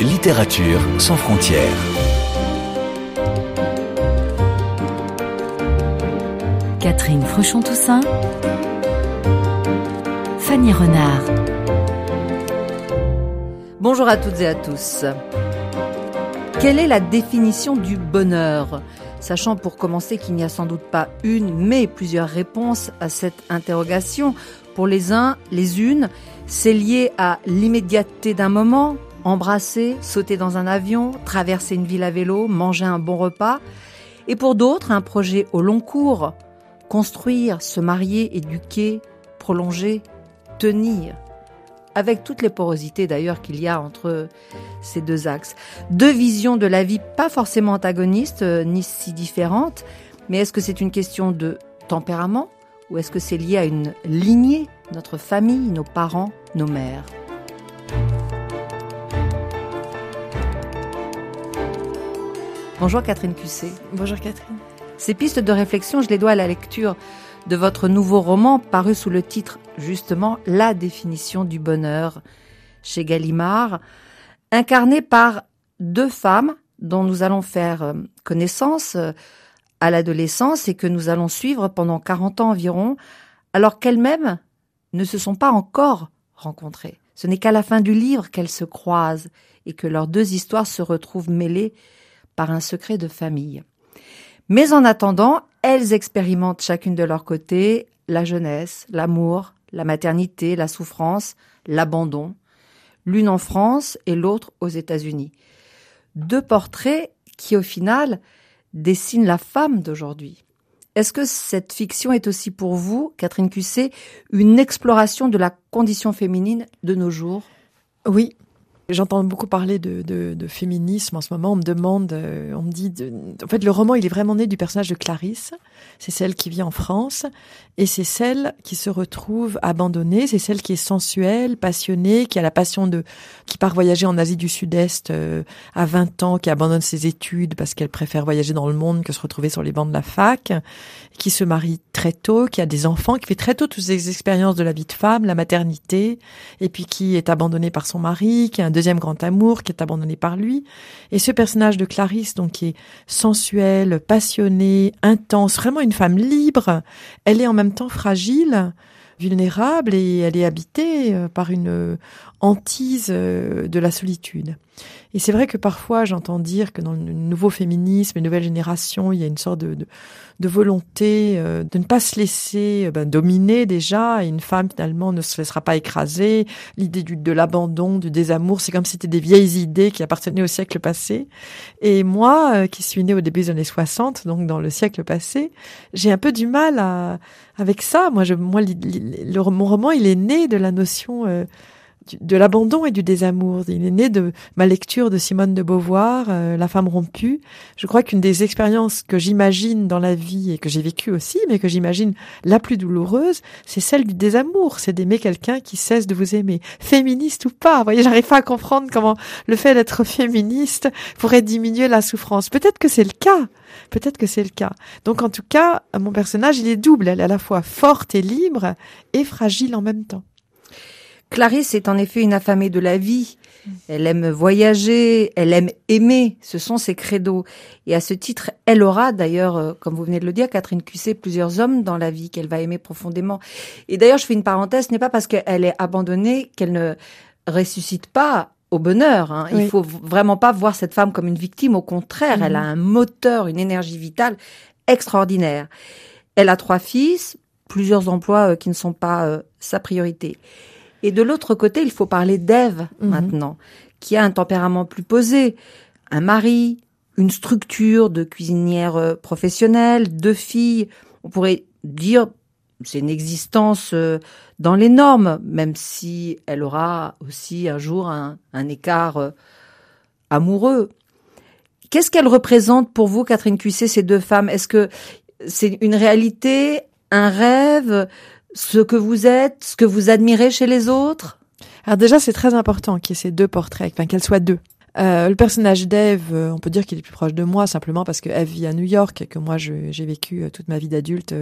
Littérature sans frontières. Catherine Fruchon-Toussaint. Fanny Renard. Bonjour à toutes et à tous. Quelle est la définition du bonheur? Sachant pour commencer qu'il n'y a sans doute pas une, mais plusieurs réponses à cette interrogation. Pour les uns, les unes, c'est lié à l'immédiateté d'un moment, embrasser, sauter dans un avion, traverser une ville à vélo, manger un bon repas. Et pour d'autres, un projet au long cours, construire, se marier, éduquer, prolonger, tenir avec toutes les porosités d'ailleurs qu'il y a entre ces deux axes. Deux visions de la vie pas forcément antagonistes, euh, ni si différentes, mais est-ce que c'est une question de tempérament ou est-ce que c'est lié à une lignée, notre famille, nos parents, nos mères Bonjour Catherine Cussé. Bonjour Catherine. Ces pistes de réflexion, je les dois à la lecture de votre nouveau roman paru sous le titre justement La définition du bonheur chez Gallimard, incarné par deux femmes dont nous allons faire euh, connaissance euh, à l'adolescence et que nous allons suivre pendant 40 ans environ, alors qu'elles-mêmes ne se sont pas encore rencontrées. Ce n'est qu'à la fin du livre qu'elles se croisent et que leurs deux histoires se retrouvent mêlées par un secret de famille. Mais en attendant, elles expérimentent chacune de leur côté la jeunesse, l'amour, la maternité, la souffrance, l'abandon, l'une en France et l'autre aux États-Unis. Deux portraits qui, au final, dessinent la femme d'aujourd'hui. Est-ce que cette fiction est aussi pour vous, Catherine Cusset, une exploration de la condition féminine de nos jours? Oui, J'entends beaucoup parler de, de, de, féminisme en ce moment. On me demande, euh, on me dit, de, en fait, le roman, il est vraiment né du personnage de Clarisse. C'est celle qui vit en France et c'est celle qui se retrouve abandonnée. C'est celle qui est sensuelle, passionnée, qui a la passion de, qui part voyager en Asie du Sud-Est euh, à 20 ans, qui abandonne ses études parce qu'elle préfère voyager dans le monde que se retrouver sur les bancs de la fac, qui se marie très tôt, qui a des enfants, qui fait très tôt toutes ces expériences de la vie de femme, la maternité, et puis qui est abandonnée par son mari, qui a un deuxième grand amour qui est abandonné par lui. Et ce personnage de Clarisse, donc, qui est sensuelle, passionnée, intense, vraiment une femme libre, elle est en même temps fragile, vulnérable et elle est habitée euh, par une euh, hantise euh, de la solitude. Et c'est vrai que parfois j'entends dire que dans le nouveau féminisme, les nouvelles générations, il y a une sorte de, de, de volonté euh, de ne pas se laisser euh, ben, dominer déjà. Et une femme finalement ne se laissera pas écraser. L'idée du, de l'abandon, du désamour, c'est comme si c'était des vieilles idées qui appartenaient au siècle passé. Et moi, euh, qui suis née au début des années 60, donc dans le siècle passé, j'ai un peu du mal à, avec ça. Moi, je, moi, mon roman, il est né de la notion de l'abandon et du désamour. Il est né de ma lecture de Simone de Beauvoir, euh, La femme rompue. Je crois qu'une des expériences que j'imagine dans la vie et que j'ai vécues aussi, mais que j'imagine la plus douloureuse, c'est celle du désamour. C'est d'aimer quelqu'un qui cesse de vous aimer. Féministe ou pas. Vous voyez, j'arrive pas à comprendre comment le fait d'être féministe pourrait diminuer la souffrance. Peut-être que c'est le cas. Peut-être que c'est le cas. Donc en tout cas, mon personnage, il est double. Elle est à la fois forte et libre et fragile en même temps. Clarisse est en effet une affamée de la vie. Elle aime voyager, elle aime aimer, ce sont ses credos. Et à ce titre, elle aura d'ailleurs, euh, comme vous venez de le dire, Catherine Cusset, plusieurs hommes dans la vie qu'elle va aimer profondément. Et d'ailleurs, je fais une parenthèse, ce n'est pas parce qu'elle est abandonnée qu'elle ne ressuscite pas au bonheur. Hein. Il faut vraiment pas voir cette femme comme une victime, au contraire, elle a mhm. un moteur, une énergie vitale extraordinaire. Elle a trois fils, plusieurs emplois euh, qui ne sont pas euh, sa priorité. Et de l'autre côté, il faut parler d'Ève mhm. maintenant, qui a un tempérament plus posé, un mari, une structure de cuisinière euh, professionnelle, deux filles. On pourrait dire c'est une existence euh, dans les normes, même si elle aura aussi un jour un, un écart euh, amoureux. Qu'est-ce qu'elles représentent pour vous, Catherine Cuisset, ces deux femmes? Est-ce que c'est une réalité, un rêve? Ce que vous êtes, ce que vous admirez chez les autres? Alors déjà, c'est très important qu'il y ait ces deux portraits, enfin qu'elles soient deux. Euh, le personnage d'Eve, euh, on peut dire qu'il est plus proche de moi simplement parce que Eve vit à New York et que moi j'ai vécu euh, toute ma vie d'adulte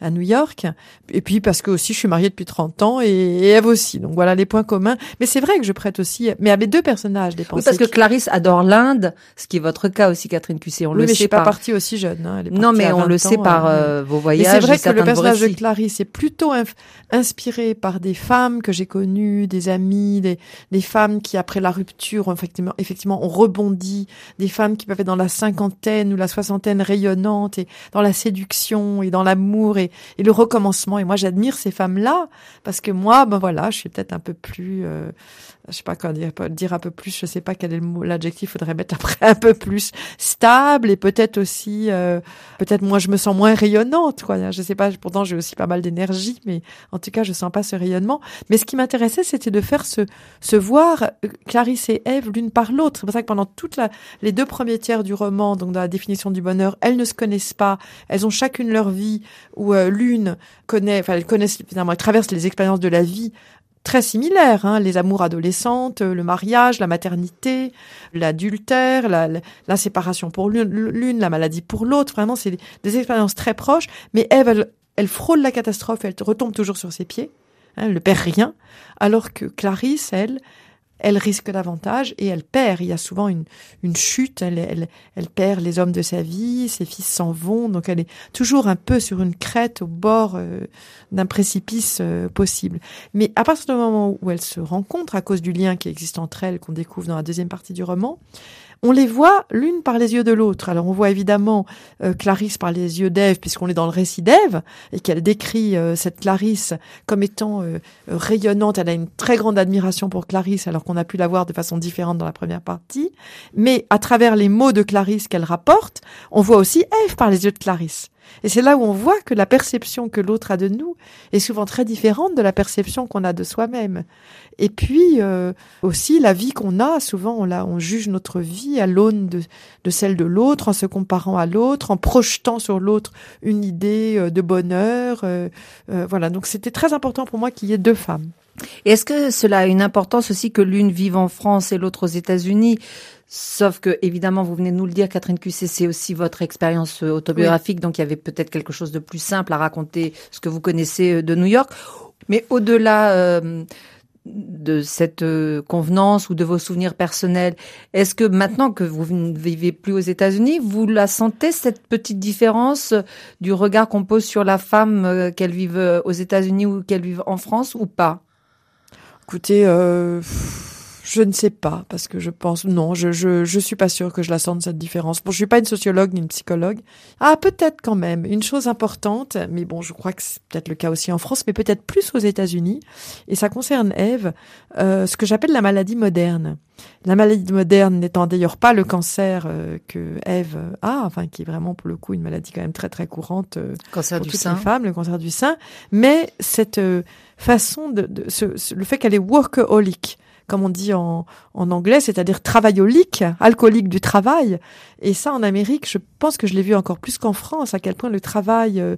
à New York. Et puis parce que aussi je suis mariée depuis 30 ans et, Eve aussi. Donc voilà les points communs. Mais c'est vrai que je prête aussi, mais avec deux personnages des Oui, parce que Clarisse adore l'Inde, ce qui est votre cas aussi, Catherine Cussé. On oui, le mais sait je suis pas partie aussi jeune. Hein. non, mais on le sait par vos voyages. C'est vrai que le personnage de Clarisse est plutôt inspiré par des femmes que j'ai connues, des amis, des, des femmes qui après la rupture effectivement, effectivement ont rebondi, des femmes qui peuvent être dans la cinquantaine ou la soixantaine rayonnante et dans la séduction et dans l'amour et, et, le recommencement. Et moi j'admire ces femmes-là parce que moi, ben voilà, je suis peut-être un peu plus euh, je sais pas quoi dire, dire un peu plus, je sais pas quel est le mot, l'adjectif faudrait mettre après un peu plus stable et peut-être aussi, euh, peut-être moi je me sens moins rayonnante, quoi. Je sais pas, pourtant j'ai aussi pas mal d'énergie, mais en tout cas je sens pas ce rayonnement. Mais ce qui m'intéressait, c'était de faire se, se voir euh, Clarisse et Eve l'une par l'autre. C'est pour ça que pendant toutes les deux premiers tiers du roman, donc dans la définition du bonheur, elles ne se connaissent pas, elles ont chacune leur vie où euh, l'une connaît, enfin elles connaissent finalement, elles traversent les expériences de la vie très similaires, hein, les amours adolescentes, le mariage, la maternité, l'adultère, la, séparation pour l'une, la maladie pour l'autre. Vraiment, c'est des, expériences très proches. Mais Eve, elle, frôle la catastrophe, elle retombe toujours sur ses pieds, hein, elle ne perd rien, alors que Clarisse, elle, elle risque davantage et elle perd. Il y a souvent une, chute, elle perd les hommes de sa vie, ses fils s'en vont, donc elle est toujours un peu sur une crête au bord euh, d'un précipice euh, possible. Mais à partir du moment où elle se rencontre, à cause du lien qui existe entre elles, qu'on découvre dans la deuxième partie du roman, on les voit l'une par les yeux de l'autre. Alors on voit évidemment euh, Clarisse par les yeux d'Ève, puisqu'on est dans le récit d'Ève, et qu'elle décrit euh, cette Clarisse comme étant euh, rayonnante. Elle a une très grande admiration pour Clarisse, alors qu'on a pu la voir de façon différente dans la première partie. Mais à travers les mots de Clarisse qu'elle rapporte, on voit aussi Ève par les yeux de Clarisse. Et c'est là où on voit que la perception que l'autre a de nous est souvent très différente de la perception qu'on a de soi-même. Et puis euh, aussi la vie qu'on a, souvent on, on juge notre vie à l'aune de, de, celle de l'autre, en se comparant à l'autre, en projetant sur l'autre une idée euh, de bonheur. Euh, voilà, donc c'était très important pour moi qu'il y ait deux femmes. Et est-ce que cela a une importance aussi que l'une vive en France et l'autre aux États-Unis? Sauf que, évidemment, vous venez de nous le dire, Catherine QC, c'est aussi votre expérience euh, autobiographique, donc il y avait peut-être quelque chose de plus simple à raconter ce que vous connaissez euh, de New York. Mais au-delà euh, de cette convenance ou de vos souvenirs personnels, est-ce que maintenant que vous ne vivez plus aux États-Unis, vous la sentez, cette petite différence du regard qu'on pose sur la femme, qu'elle vive aux États-Unis ou qu'elle vive en France ou pas? Écoutez, euh, je ne sais pas parce que je pense non, je je je suis pas sûre que je la sente cette différence. Bon, je suis pas une sociologue ni une psychologue. Ah, peut-être quand même une chose importante, mais bon, je crois que c'est peut-être le cas aussi en France, mais peut-être plus aux États-Unis. Et ça concerne Eve, euh, ce que j'appelle la maladie moderne. La maladie moderne n'étant d'ailleurs pas le cancer euh, que Eve a, enfin qui est vraiment pour le coup une maladie quand même très très courante euh, cancer pour du toutes sein. les femmes, le cancer du sein, mais cette euh, façon de, de ce, le fait qu'elle est workaholic, comme on dit en, en anglais, c'est-à-dire travaillolique, alcoolique du travail. Et ça, en Amérique, je pense que je l'ai vu encore plus qu'en France, à quel point le travail euh,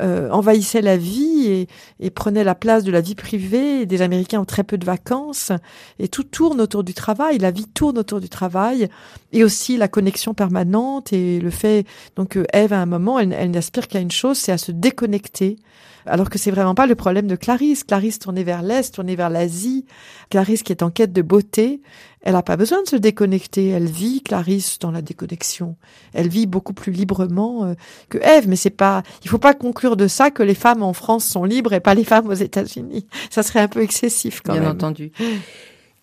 euh, envahissait la vie et, et, prenait la place de la vie privée. Des Américains ont très peu de vacances et tout tourne autour du travail. La vie tourne autour du travail et aussi la connexion permanente et le fait. Donc, Eve, à un moment, elle, elle n'aspire qu'à une chose, c'est à se déconnecter alors que c'est vraiment pas le problème de Clarisse. Clarisse tournée vers l'Est, tournée vers l'Asie. Clarisse qui est en quête de beauté, elle n'a pas besoin de se déconnecter. Elle vit, Clarisse, dans la déconnexion. Elle vit beaucoup plus librement euh, que Ève, mais c'est pas, il faut pas conclure de ça que les femmes en France sont libres et pas les femmes aux États-Unis. Ça serait un peu excessif quand Bien même. Bien entendu.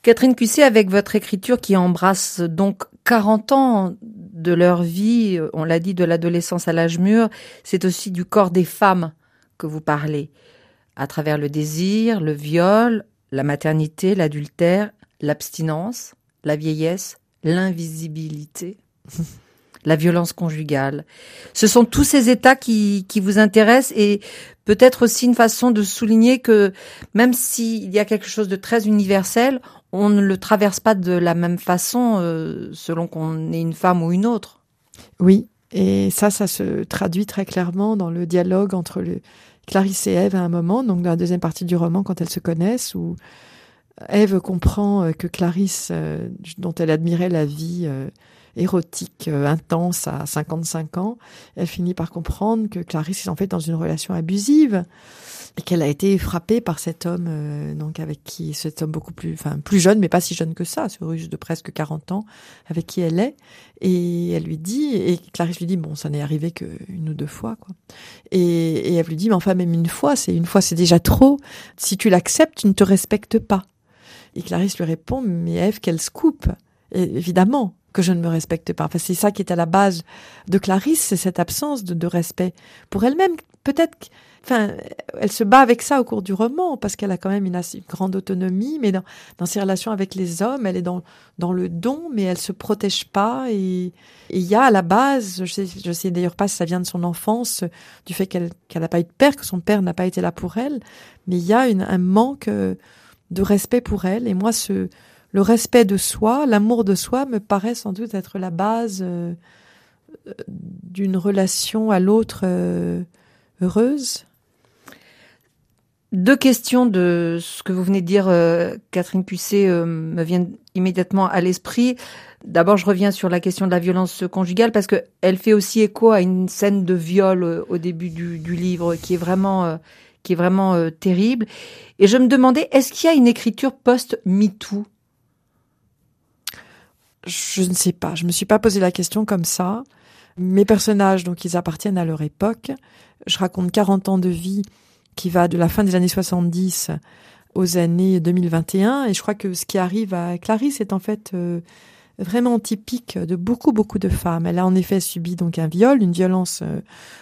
Catherine Cussé, avec votre écriture qui embrasse donc 40 ans de leur vie, on l'a dit, de l'adolescence à l'âge mûr, c'est aussi du corps des femmes que vous parlez, à travers le désir, le viol, la maternité, l'adultère, l'abstinence, la vieillesse, l'invisibilité, la violence conjugale. Ce sont tous ces états qui, vous intéressent et peut-être aussi une façon de souligner que même s'il y a quelque chose de très universel, on ne le traverse pas de la même façon euh, selon qu'on est une femme ou une autre. Oui, et ça, ça se traduit très clairement dans le dialogue entre le, Clarisse et Ève à un moment, donc dans la deuxième partie du roman, quand elles se connaissent, où Ève comprend euh, que Clarisse, euh, dont elle admirait la vie euh, érotique intense à 55 ans, elle finit par comprendre que Clarisse est en fait dans une relation abusive et qu'elle a été frappée par cet homme, donc avec qui cet homme beaucoup plus, enfin plus jeune, mais pas si jeune que ça, ce russe de presque 40 ans, avec qui elle est, et elle lui dit, et Clarisse lui dit, bon, ça n'est arrivé qu'une ou deux fois, quoi. Et, et elle lui dit, mais enfin même une fois, c'est une fois, c'est déjà trop. Si tu l'acceptes, tu ne te respectes pas. Et Clarisse lui répond, mais Eve, quel scoop et Évidemment que je ne me respecte pas. Enfin, c'est ça qui est à la base de Clarisse, c'est cette absence de, de respect pour elle-même. Peut-être, enfin, elle se bat avec ça au cours du roman parce qu'elle a quand même une assez grande autonomie, mais dans, dans ses relations avec les hommes, elle est dans dans le don, mais elle se protège pas. Et il y a à la base, je sais, je sais d'ailleurs pas si ça vient de son enfance, du fait qu'elle qu'elle n'a pas eu de père, que son père n'a pas été là pour elle, mais il y a une, un manque de respect pour elle. Et moi, ce, le respect de soi, l'amour de soi me paraît sans doute être la base euh, d'une relation à l'autre euh, heureuse. Deux questions de ce que vous venez de dire, euh, Catherine euh, me viennent immédiatement à l'esprit. D'abord, je reviens sur la question de la violence conjugale parce que elle fait aussi écho à une scène de viol au début du, livre qui est vraiment qui est vraiment terrible. Et je me demandais, est-ce qu'il y a une écriture post-MeToo? Je ne sais pas. Je me suis pas posé la question comme ça. Mes personnages, donc, ils appartiennent à leur époque. Je raconte 40 ans de vie qui va de la fin des années 70 aux années 2021. Et je crois que ce qui arrive à Clarisse est en fait euh, vraiment typique de beaucoup, beaucoup de femmes. Elle a en effet subi donc un viol, une violence euh,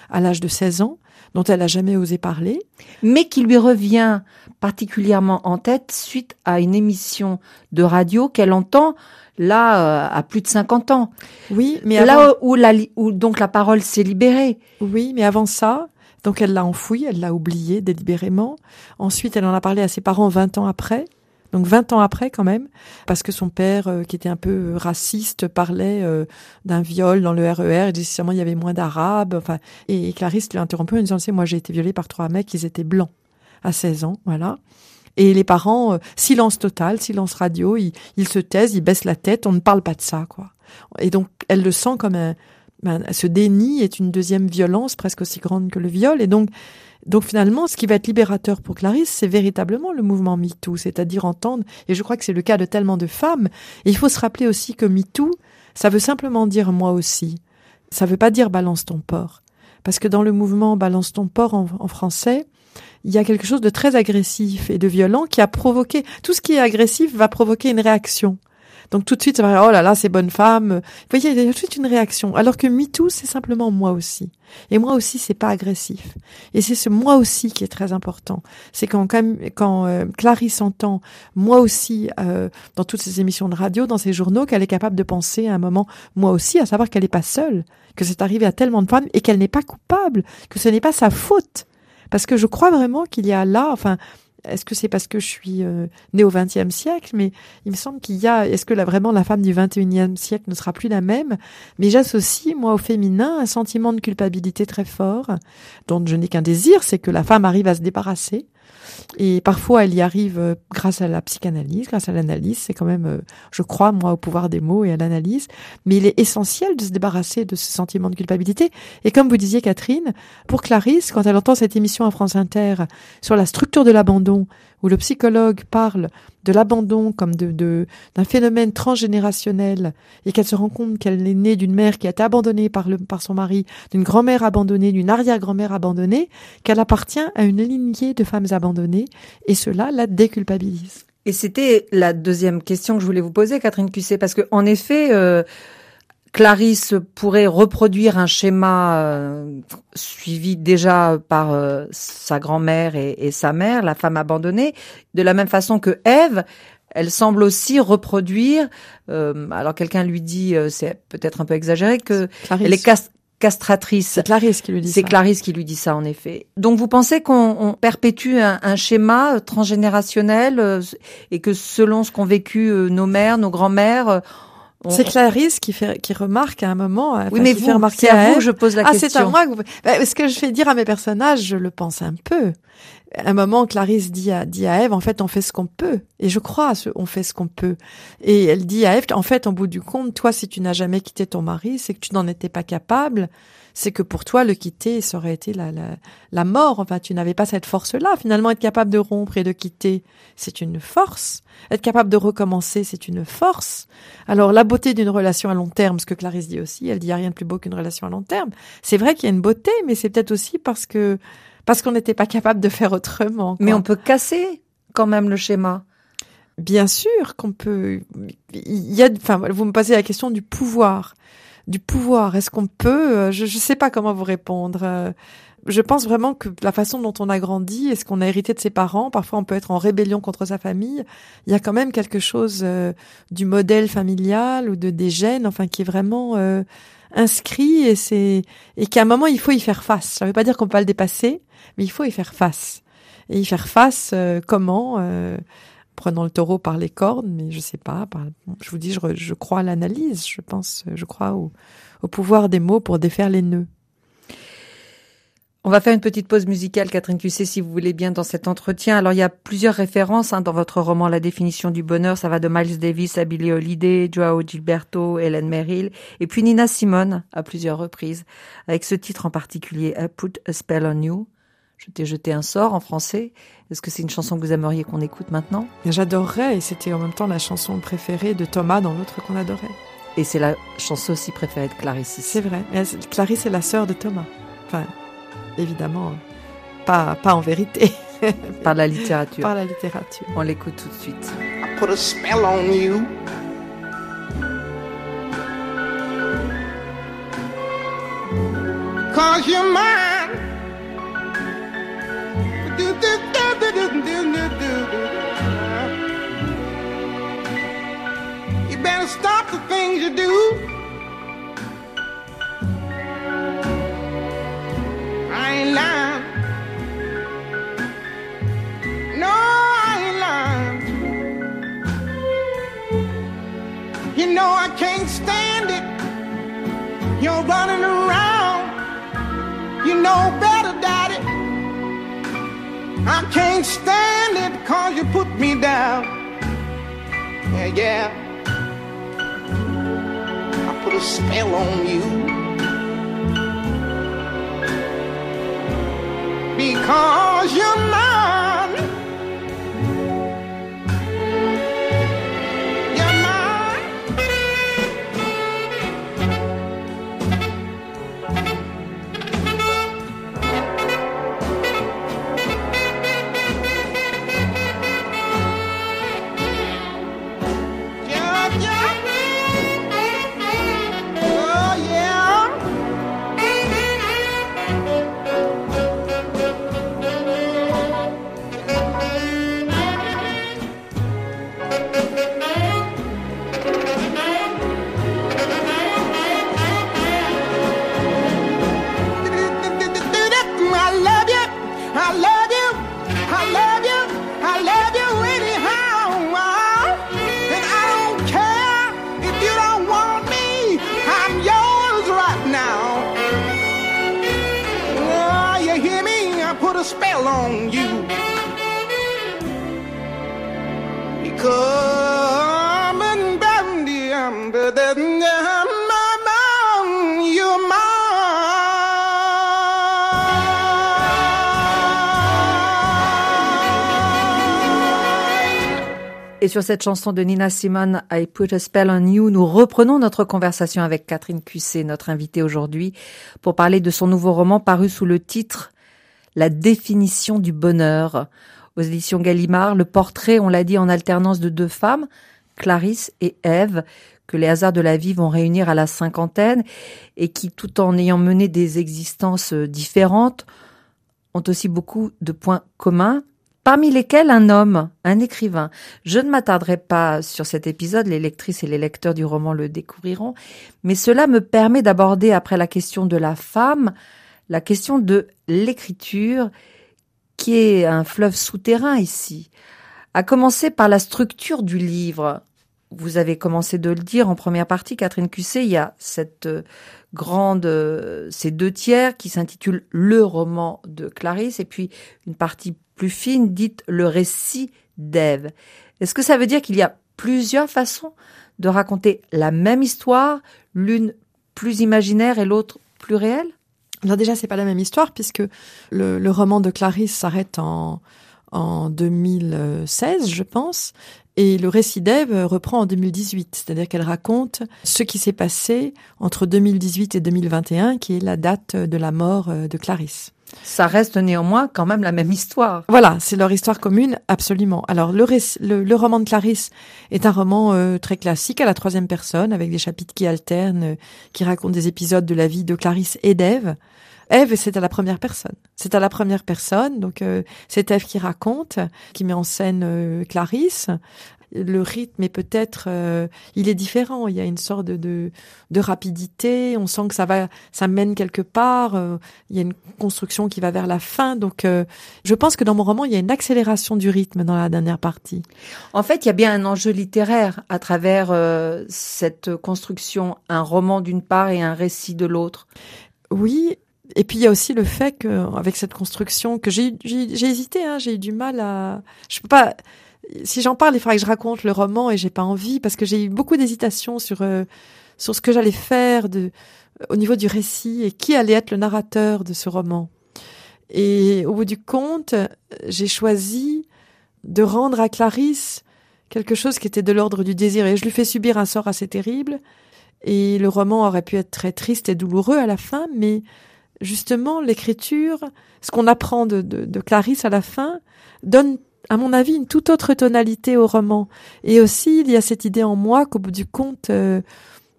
à l'âge de 16 ans dont elle n'a jamais osé parler. mais qui lui revient particulièrement en tête suite à une émission de radio qu'elle entend là euh, à plus de 50 ans. Oui, mais avant, là où, la, où donc la parole s'est libérée. oui, mais avant ça, donc elle l'a enfoui, elle l'a oublié délibérément. Ensuite, elle en a parlé à ses parents 20 ans après. Donc 20 ans après quand même, parce que son père, euh, qui était un peu euh, raciste, parlait euh, d'un viol dans le RER, il disait sûrement il y avait moins d'arabes, enfin, et, et Clarisse lui a interrompu en disant, sais, moi j'ai été violée par trois mecs, ils étaient blancs à 16 ans, voilà. Et les parents, euh, silence total, silence radio, ils, ils se taisent, ils baissent la tête, on ne parle pas de ça, quoi. Et donc elle le sent comme un, ben, ce déni est une deuxième violence presque aussi grande que le viol, et donc donc finalement, ce qui va être libérateur pour Clarisse, c'est véritablement le mouvement MeToo, c'est-à-dire entendre, et je crois que c'est le cas de tellement de femmes, et il faut se rappeler aussi que MeToo, ça veut simplement dire moi aussi. Ça veut pas dire balance ton porc. Parce que dans le mouvement balance ton porc en, en français, il y a quelque chose de très agressif et de violent qui a provoqué, tout ce qui est agressif va provoquer une réaction. Donc tout de suite, ça va oh là là, c'est bonne femme. Vous voyez, il y a tout de suite une réaction. Alors que MeToo, c'est simplement moi aussi. Et moi aussi, c'est pas agressif. Et c'est ce moi aussi qui est très important. C'est quand, quand, quand euh, Clarisse entend moi aussi euh, dans toutes ces émissions de radio, dans ces journaux, qu'elle est capable de penser à un moment moi aussi, à savoir qu'elle n'est pas seule, que c'est arrivé à tellement de femmes et qu'elle n'est pas coupable, que ce n'est pas sa faute. Parce que je crois vraiment qu'il y a là, enfin, est-ce que c'est parce que je suis euh, née au XXe siècle Mais il me semble qu'il y a. Est-ce que là, vraiment la femme du XXIe siècle ne sera plus la même? Mais j'associe moi au féminin un sentiment de culpabilité très fort, dont je n'ai qu'un désir, c'est que la femme arrive à se débarrasser. Et parfois, elle y arrive euh, grâce à la psychanalyse, grâce à l'analyse. C'est quand même, euh, je crois, moi, au pouvoir des mots et à l'analyse. Mais il est essentiel de se débarrasser de ce sentiment de culpabilité. Et comme vous disiez, Catherine, pour Clarisse, quand elle entend cette émission à France Inter sur la structure de l'abandon, où le psychologue parle de l'abandon comme de, d'un phénomène transgénérationnel et qu'elle se rend compte qu'elle est née d'une mère qui a été abandonnée par, le, par son mari, d'une grand-mère abandonnée, d'une arrière-grand-mère abandonnée, qu'elle appartient à une lignée de femmes abandonnées et cela la déculpabilise. Et c'était la deuxième question que je voulais vous poser, Catherine Cusset, parce que en effet, euh, Clarisse pourrait reproduire un schéma euh, suivi déjà par euh, sa grand-mère et, et, sa mère, la femme abandonnée, de la même façon que Ève. Elle semble aussi reproduire. Euh, alors quelqu'un lui dit, euh, c'est peut-être un peu exagéré, que Clarisse. elle est cast castratrice. C'est Clarisse qui lui dit C'est ça. Clarisse qui lui dit ça, en effet. Donc, vous pensez qu'on on perpétue un, un, schéma transgénérationnel euh, et que selon ce qu'ont vécu euh, nos mères, nos grands-mères. C'est Clarisse qui fait, qui remarque à un moment. Enfin, oui, mais vous, fait remarquer à, à vous que je pose la ah, question. c'est à moi que vous... bah, ce que je fais dire à mes personnages, je le pense un peu. À un moment, Clarisse dit à, dit à Ève, en fait, on fait ce qu'on peut. Et je crois, ce, on fait ce qu'on peut. Et elle dit à Ève, en fait, en bout du compte, toi, si tu n'as jamais quitté ton mari, c'est que tu n'en étais pas capable. C'est que pour toi, le quitter, ça aurait été la, la, la mort. Enfin, tu n'avais pas cette force-là. Finalement, être capable de rompre et de quitter, c'est une force. Être capable de recommencer, c'est une force. Alors, la beauté d'une relation à long terme, ce que Clarisse dit aussi, elle dit, il n'y a rien de plus beau qu'une relation à long terme. C'est vrai qu'il y a une beauté, mais c'est peut-être aussi parce que parce qu'on n'était pas capable de faire autrement. Mais on peut casser quand même le schéma. Bien sûr qu'on peut. Il y a, enfin, vous me posez la question du pouvoir, du pouvoir. Est-ce qu'on peut euh, Je ne sais pas comment vous répondre. Euh, je pense vraiment que la façon dont on a grandi et ce qu'on a hérité de ses parents, parfois on peut être en rébellion contre sa famille. Il y a quand même quelque chose euh, du modèle familial ou de des gènes, enfin, qui est vraiment inscrit et c'est et qu'à un moment il faut y faire face. Ça ne veut pas dire qu'on peut pas le dépasser, mais il faut y faire face. Et y faire face euh, comment Prenons le taureau par les cornes, mais je sais pas. Je vous dis, je, crois à l'analyse. Je pense, je crois au, pouvoir des mots pour défaire les nœuds. On va faire une petite pause musicale, Catherine Cusset, si vous voulez bien, dans cet entretien. Alors, il y a plusieurs références hein, dans votre roman La définition du bonheur. Ça va de Miles Davis à Billie Holiday, Joao Gilberto, Hélène Merrill, et puis Nina Simone à plusieurs reprises, avec ce titre en particulier, I Put a Spell on You. Je t'ai jeté un sort en français. Est-ce que c'est une chanson que vous aimeriez qu'on écoute maintenant? J'adorerais, et c'était en même temps la chanson préférée de Thomas dans l'autre qu'on adorait. Et c'est la chanson aussi préférée de Clarisse. C'est vrai. Clarisse est la sœur de Thomas. Enfin, évidemment, pas, pas en vérité. Par la littérature. Par la littérature. On l'écoute tout de suite. I put a spell on you. Cause you're mine. I can't stand it cause you put me down. Yeah, yeah. I put a spell on you. because you're mine. Et sur cette chanson de Nina Simone, I Put a Spell on You, nous reprenons notre conversation avec Catherine Cusset, notre invitée aujourd'hui, pour parler de son nouveau roman paru sous le titre La définition du bonheur. Aux éditions Gallimard, le portrait, on l'a dit, en alternance de deux femmes, Clarisse et Ève, que les hasards de la vie vont réunir à la cinquantaine et qui, tout en ayant mené des existences différentes, ont aussi beaucoup de points communs, parmi lesquels un homme, un écrivain. Je ne m'attarderai pas sur cet épisode, les lectrices et les lecteurs du roman le découvriront, mais cela me permet d'aborder, après la question de la femme, la question de l'écriture, qui est un fleuve souterrain ici. À commencer par la structure du livre. Vous avez commencé de le dire en première partie, Catherine Cusset, il y a cette euh, grande, euh, ces deux tiers qui s'intitulent Le roman de Clarisse, et puis une partie plus fine, dite le récit d'Ève. Est-ce que ça veut dire qu'il y a plusieurs façons de raconter la même histoire, l'une plus imaginaire et l'autre plus réelle? Alors déjà, c'est pas la même histoire puisque le, le roman de Clarisse s'arrête en, en 2016, je pense, et le récit d'Ève reprend en 2018, c'est-à-dire qu'elle raconte ce qui s'est passé entre 2018 et 2021, qui est la date de la mort euh, de Clarisse. Ça reste néanmoins quand même la même histoire. Voilà, c'est leur histoire commune, absolument. Alors le, le, le roman de Clarisse est un roman euh, très classique à la troisième personne, avec des chapitres qui alternent, euh, qui racontent des épisodes de la vie de Clarisse et d'Ève. Ève, c'est à la première personne. C'est à la première personne, donc euh, c'est Ève qui raconte, qui met en scène euh, Clarisse. Le rythme est peut-être, euh, il est différent. Il y a une sorte de, de, de rapidité. On sent que ça va, ça mène quelque part. euh, il y a une construction qui va vers la fin. Donc, euh, je pense que dans mon roman, il y a une accélération du rythme dans la dernière partie. En fait, il y a bien un enjeu littéraire à travers euh, cette construction, un roman d'une part et un récit de l'autre. Oui. Et puis il y a aussi le fait que avec cette construction que j'ai j'ai j'ai hésité, hein, j'ai eu du mal à. Je peux pas. Si j'en parle, il faudrait que je raconte le roman et j'ai pas envie parce que j'ai eu beaucoup d'hésitation sur euh, sur ce que j'allais faire de au niveau du récit et qui allait être le narrateur de ce roman. Et au bout du compte, j'ai choisi de rendre à Clarisse quelque chose qui était de l'ordre du désir et je lui fais subir un sort assez terrible. Et le roman aurait pu être très triste et douloureux à la fin, mais justement, l'écriture, ce qu'on apprend de, de, de Clarisse à la fin, donne, à mon avis, une toute autre tonalité au roman. Et aussi, il y a cette idée en moi qu'au bout du compte, euh,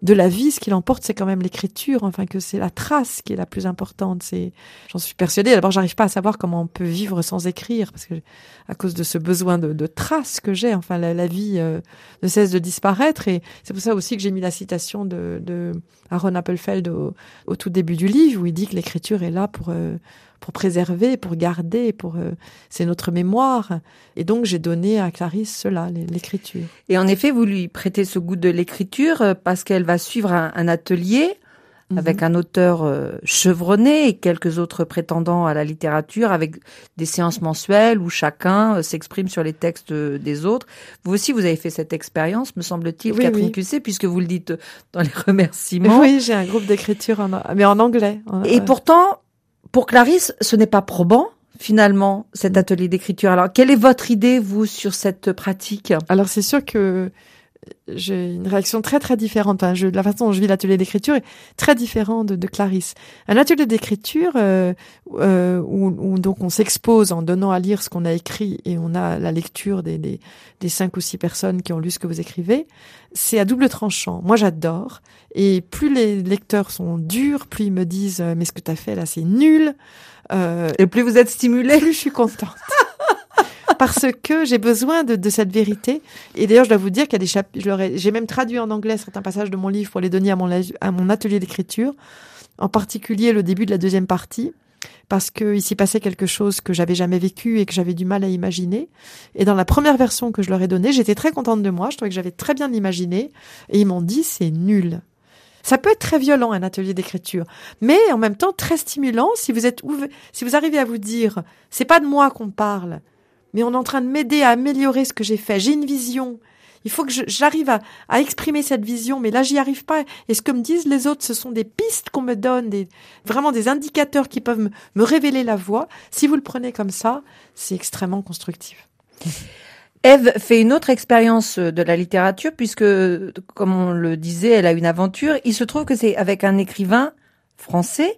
de la vie, ce qui l'emporte, c'est quand même l'écriture, enfin que c'est la trace qui est la plus importante. C'est, j'en suis persuadée. D'abord, j'arrive pas à savoir comment on peut vivre sans écrire, parce que à cause de ce besoin de, de traces que j'ai, enfin la, vie euh, ne cesse de disparaître, et c'est pour ça aussi que j'ai mis la citation de, de Aaron Appelfeld au, au tout début du livre, où il dit que l'écriture est là pour euh, pour préserver, pour garder, pour euh, c'est notre mémoire. Et donc j'ai donné à Clarisse cela, l'écriture. Et en effet, vous lui prêtez ce goût de l'écriture euh, parce qu'elle va suivre un, un atelier Mhm. avec un auteur euh, chevronné et quelques autres prétendants à la littérature, avec des séances mensuelles où chacun euh, s'exprime sur les textes des autres. Vous aussi, vous avez fait cette expérience, me semble-t-il, Oui, Catherine oui. Cusset, puisque vous le dites dans les remerciements. Oui, j'ai un groupe d'écriture, en, mais en anglais. Et pourtant, pour Clarisse, ce n'est pas probant, finalement, cet atelier d'écriture. Alors, quelle est votre idée, vous, sur cette pratique? Alors c'est sûr que j'ai une réaction très très différente. Enfin, je, la façon dont je vis l'atelier d'écriture est très différente de, de Clarisse. Un atelier d'écriture euh, euh, où, où donc on s'expose en donnant à lire ce qu'on a écrit et on a la lecture des, des, des cinq ou six personnes qui ont lu ce que vous écrivez, c'est à double tranchant. Moi j'adore. Et plus les lecteurs sont durs, plus ils me disent euh, mais ce que tu as fait là c'est nul. Euh, Et plus vous êtes stimulé plus je suis contente. Parce que j'ai besoin de, de cette vérité. Et d'ailleurs, je dois vous dire qu'il y a des chapitres, j'ai même traduit en anglais certains passages de mon livre pour les donner à mon, à mon atelier d'écriture. En particulier le début de la deuxième partie. Parce qu'il s'y passait quelque chose que j'avais jamais vécu et que j'avais du mal à imaginer. Et dans la première version que je leur ai donnée, j'étais très contente de moi. Je trouvais que j'avais très bien imaginé. Et ils m'ont dit, c'est nul. Ça peut être très violent, un atelier d'écriture. Mais en même temps, très stimulant si vous êtes si vous arrivez à vous dire, c'est pas de moi qu'on parle, mais on est en train de m'aider à améliorer ce que j'ai fait. J'ai une vision. Il faut que j'arrive à, exprimer cette vision, mais là j'y arrive pas. Et ce que me disent les autres, ce sont des pistes qu'on me donne, des, vraiment des indicateurs qui peuvent me, me révéler la voie. Si vous le prenez comme ça, c'est extrêmement constructif. Ève fait une autre expérience de la littérature puisque, comme on le disait, elle a une aventure. Il se trouve que c'est avec un écrivain français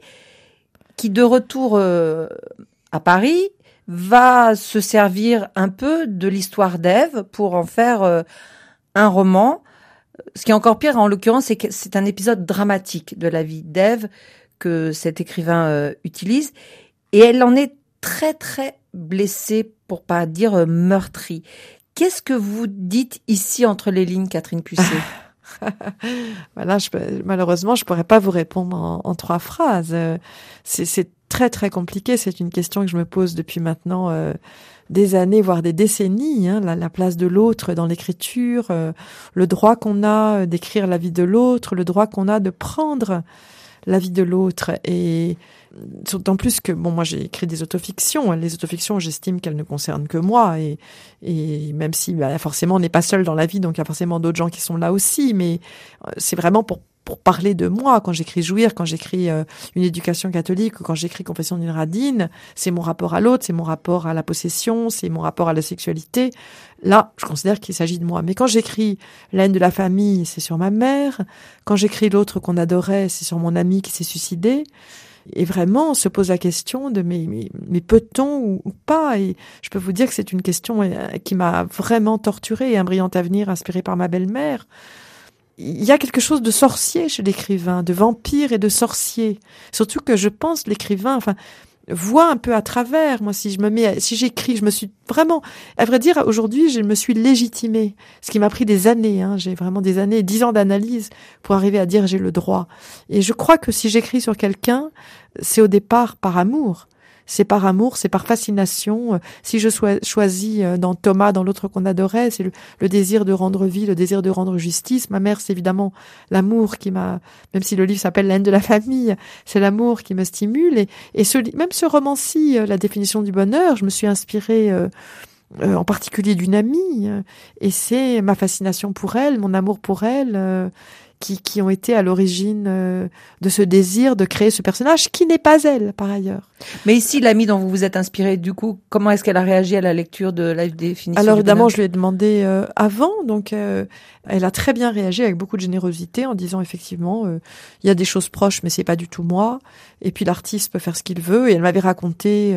qui, de retour euh, à Paris, va se servir un peu de l'histoire d'Ève pour en faire euh, un roman. Ce qui est encore pire, en l'occurrence, c'est que c'est un épisode dramatique de la vie d'Ève que cet écrivain euh, utilise. Et elle en est très, très blessée, pour pas dire euh, meurtrie. Qu'est-ce que vous dites ici entre les lignes, Catherine Cusset Voilà, je, malheureusement, je pourrais pas vous répondre en, en trois phrases. C'est très très compliqué. C'est une question que je me pose depuis maintenant euh, des années, voire des décennies. hein, la, la place de l'autre dans l'écriture, euh, le droit qu'on a euh, d'écrire la vie de l'autre, le droit qu'on a de prendre la vie de l'autre et d'autant plus que bon moi j'ai écrit des autofictions les autofictions j'estime qu'elles ne concernent que moi et et même si bah, forcément on n'est pas seul dans la vie donc il y a forcément d'autres gens qui sont là aussi mais euh, c'est vraiment pour pour parler de moi, quand j'écris jouir, quand j'écris euh, une éducation catholique, quand j'écris confession d'une radine, c'est mon rapport à l'autre, c'est mon rapport à la possession, c'est mon rapport à la sexualité. Là, je considère qu'il s'agit de moi. Mais quand j'écris la haine de la famille, c'est sur ma mère. Quand j'écris l'autre qu'on adorait, c'est sur mon ami qui s'est suicidé. Et vraiment, on se pose la question de mais, mais, peut-on ou, ou, pas? Et je peux vous dire que c'est une question euh, qui m'a vraiment torturée et un brillant avenir inspiré par ma belle-mère il y a quelque chose de sorcier chez l'écrivain, de vampire et de sorcier. Surtout que je pense l'écrivain, enfin, voit un peu à travers. Moi, si je me mets, si j'écris, je me suis vraiment, à vrai dire, aujourd'hui, je me suis légitimée. Ce qui m'a pris des années, hein. J'ai vraiment des années, dix ans d'analyse pour arriver à dire j'ai le droit. Et je crois que si j'écris sur quelqu'un, c'est au départ par amour c'est par amour, c'est par fascination. Si je choisis euh, dans Thomas, dans l'autre qu'on adorait, c'est le, désir de rendre vie, le désir de rendre justice. Ma mère, c'est évidemment l'amour qui m'a, même si le livre s'appelle La haine de la famille, c'est l'amour qui me stimule. Et, et ce, même ce roman-ci, euh, La définition du bonheur, je me suis inspirée euh, en particulier d'une amie, et c'est ma fascination pour elle, mon amour pour elle, qui, ont été à l'origine euh, de ce désir de créer ce personnage, qui n'est pas elle, par ailleurs. Mais ici, l'amie dont vous vous êtes inspirée, du coup, comment est-ce qu'elle a réagi à la lecture de la définition Alors évidemment, je lui ai demandé euh, avant, donc euh, elle a très bien réagi avec beaucoup de générosité en disant effectivement, il y a des choses proches, mais c'est pas du tout moi. Et puis l'artiste peut faire ce qu'il veut. Et elle m'avait raconté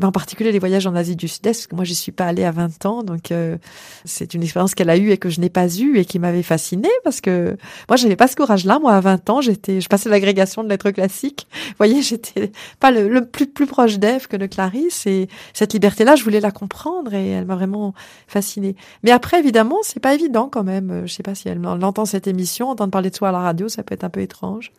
ben, en particulier les voyages en Asie du Sud-Est, parce que moi je suis pas allée à 20 ans, donc euh, c'est une expérience qu'elle a eue et que je n'ai pas eue et qui m'avait fascinée parce que moi j'avais pas ce courage-là. Moi à 20 ans, j'étais, je passais l'agrégation de lettres classiques. Vous voyez, j'étais pas le, plus plus proche d'Ève que de Clarisse et cette liberté-là, je voulais la comprendre et elle m'a vraiment fascinée. Mais après évidemment, c'est pas évident quand même. Je sais pas si elle, elle entend cette émission, entendre parler de soi à la radio, ça peut être un peu étrange.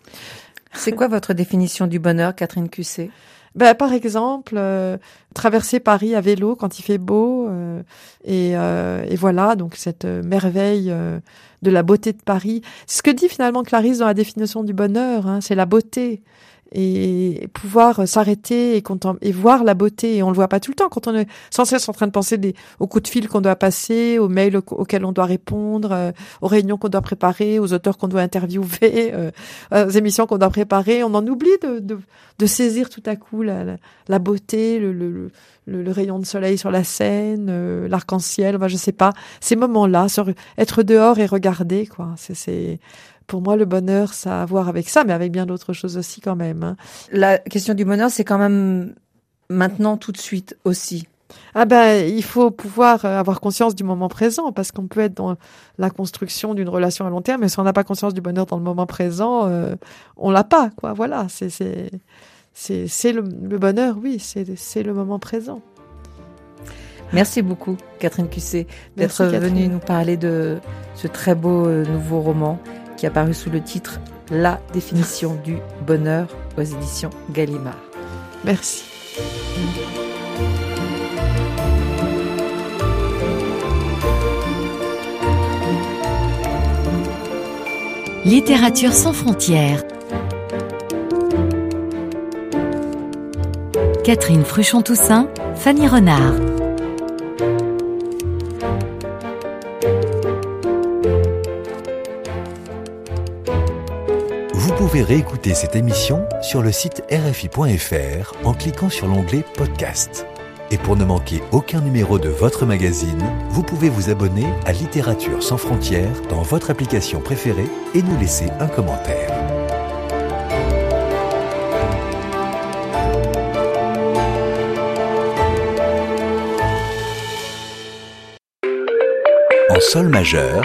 C'est quoi votre définition du bonheur, Catherine Cusset? Ben, par exemple, euh, traverser Paris à vélo quand il fait beau, euh, et, euh, et, voilà, donc cette merveille de la beauté de Paris. C'est ce que dit finalement Clarisse dans la définition du bonheur, hein, c'est la beauté et pouvoir s'arrêter et, voir la beauté. Et on le voit pas tout le temps quand on est sans cesse en train de penser des, aux coups de fil qu'on doit passer, aux mails auxquels on doit répondre, euh, aux réunions qu'on doit préparer, aux auteurs qu'on doit interviewer, euh, aux émissions qu'on doit préparer. On en oublie de, de, de saisir tout à coup la, la, beauté, le, le, le, rayon de soleil sur la scène, euh, l'arc-en-ciel. Enfin, je sais pas. Ces moments-là, être dehors et regarder, quoi. C'est pour moi, le bonheur, ça a à voir avec ça, mais avec bien d'autres choses aussi quand même. Hein. La question du bonheur, c'est quand même maintenant, tout de suite aussi. Ah ben, il faut pouvoir euh, avoir conscience du moment présent, parce qu'on peut être dans la construction d'une relation à long terme, mais si on n'a pas conscience du bonheur dans le moment présent, euh, on l'a pas, quoi. Voilà, c'est c'est c'est le, le bonheur, oui, c'est c'est le moment présent. Merci beaucoup, Catherine Cusset, d'être venue nous parler de ce très beau euh, nouveau roman qui a paru sous le titre La définition du bonheur aux éditions Gallimard. Merci. Littérature sans frontières. Catherine Fruchon-Toussaint, Fanny Renard. Cette émission sur le site rfi.fr en cliquant sur l'onglet Podcast. Et pour ne manquer aucun numéro de votre magazine, vous pouvez vous abonner à Littérature sans frontières dans votre application préférée et nous laisser un commentaire. En sol majeur,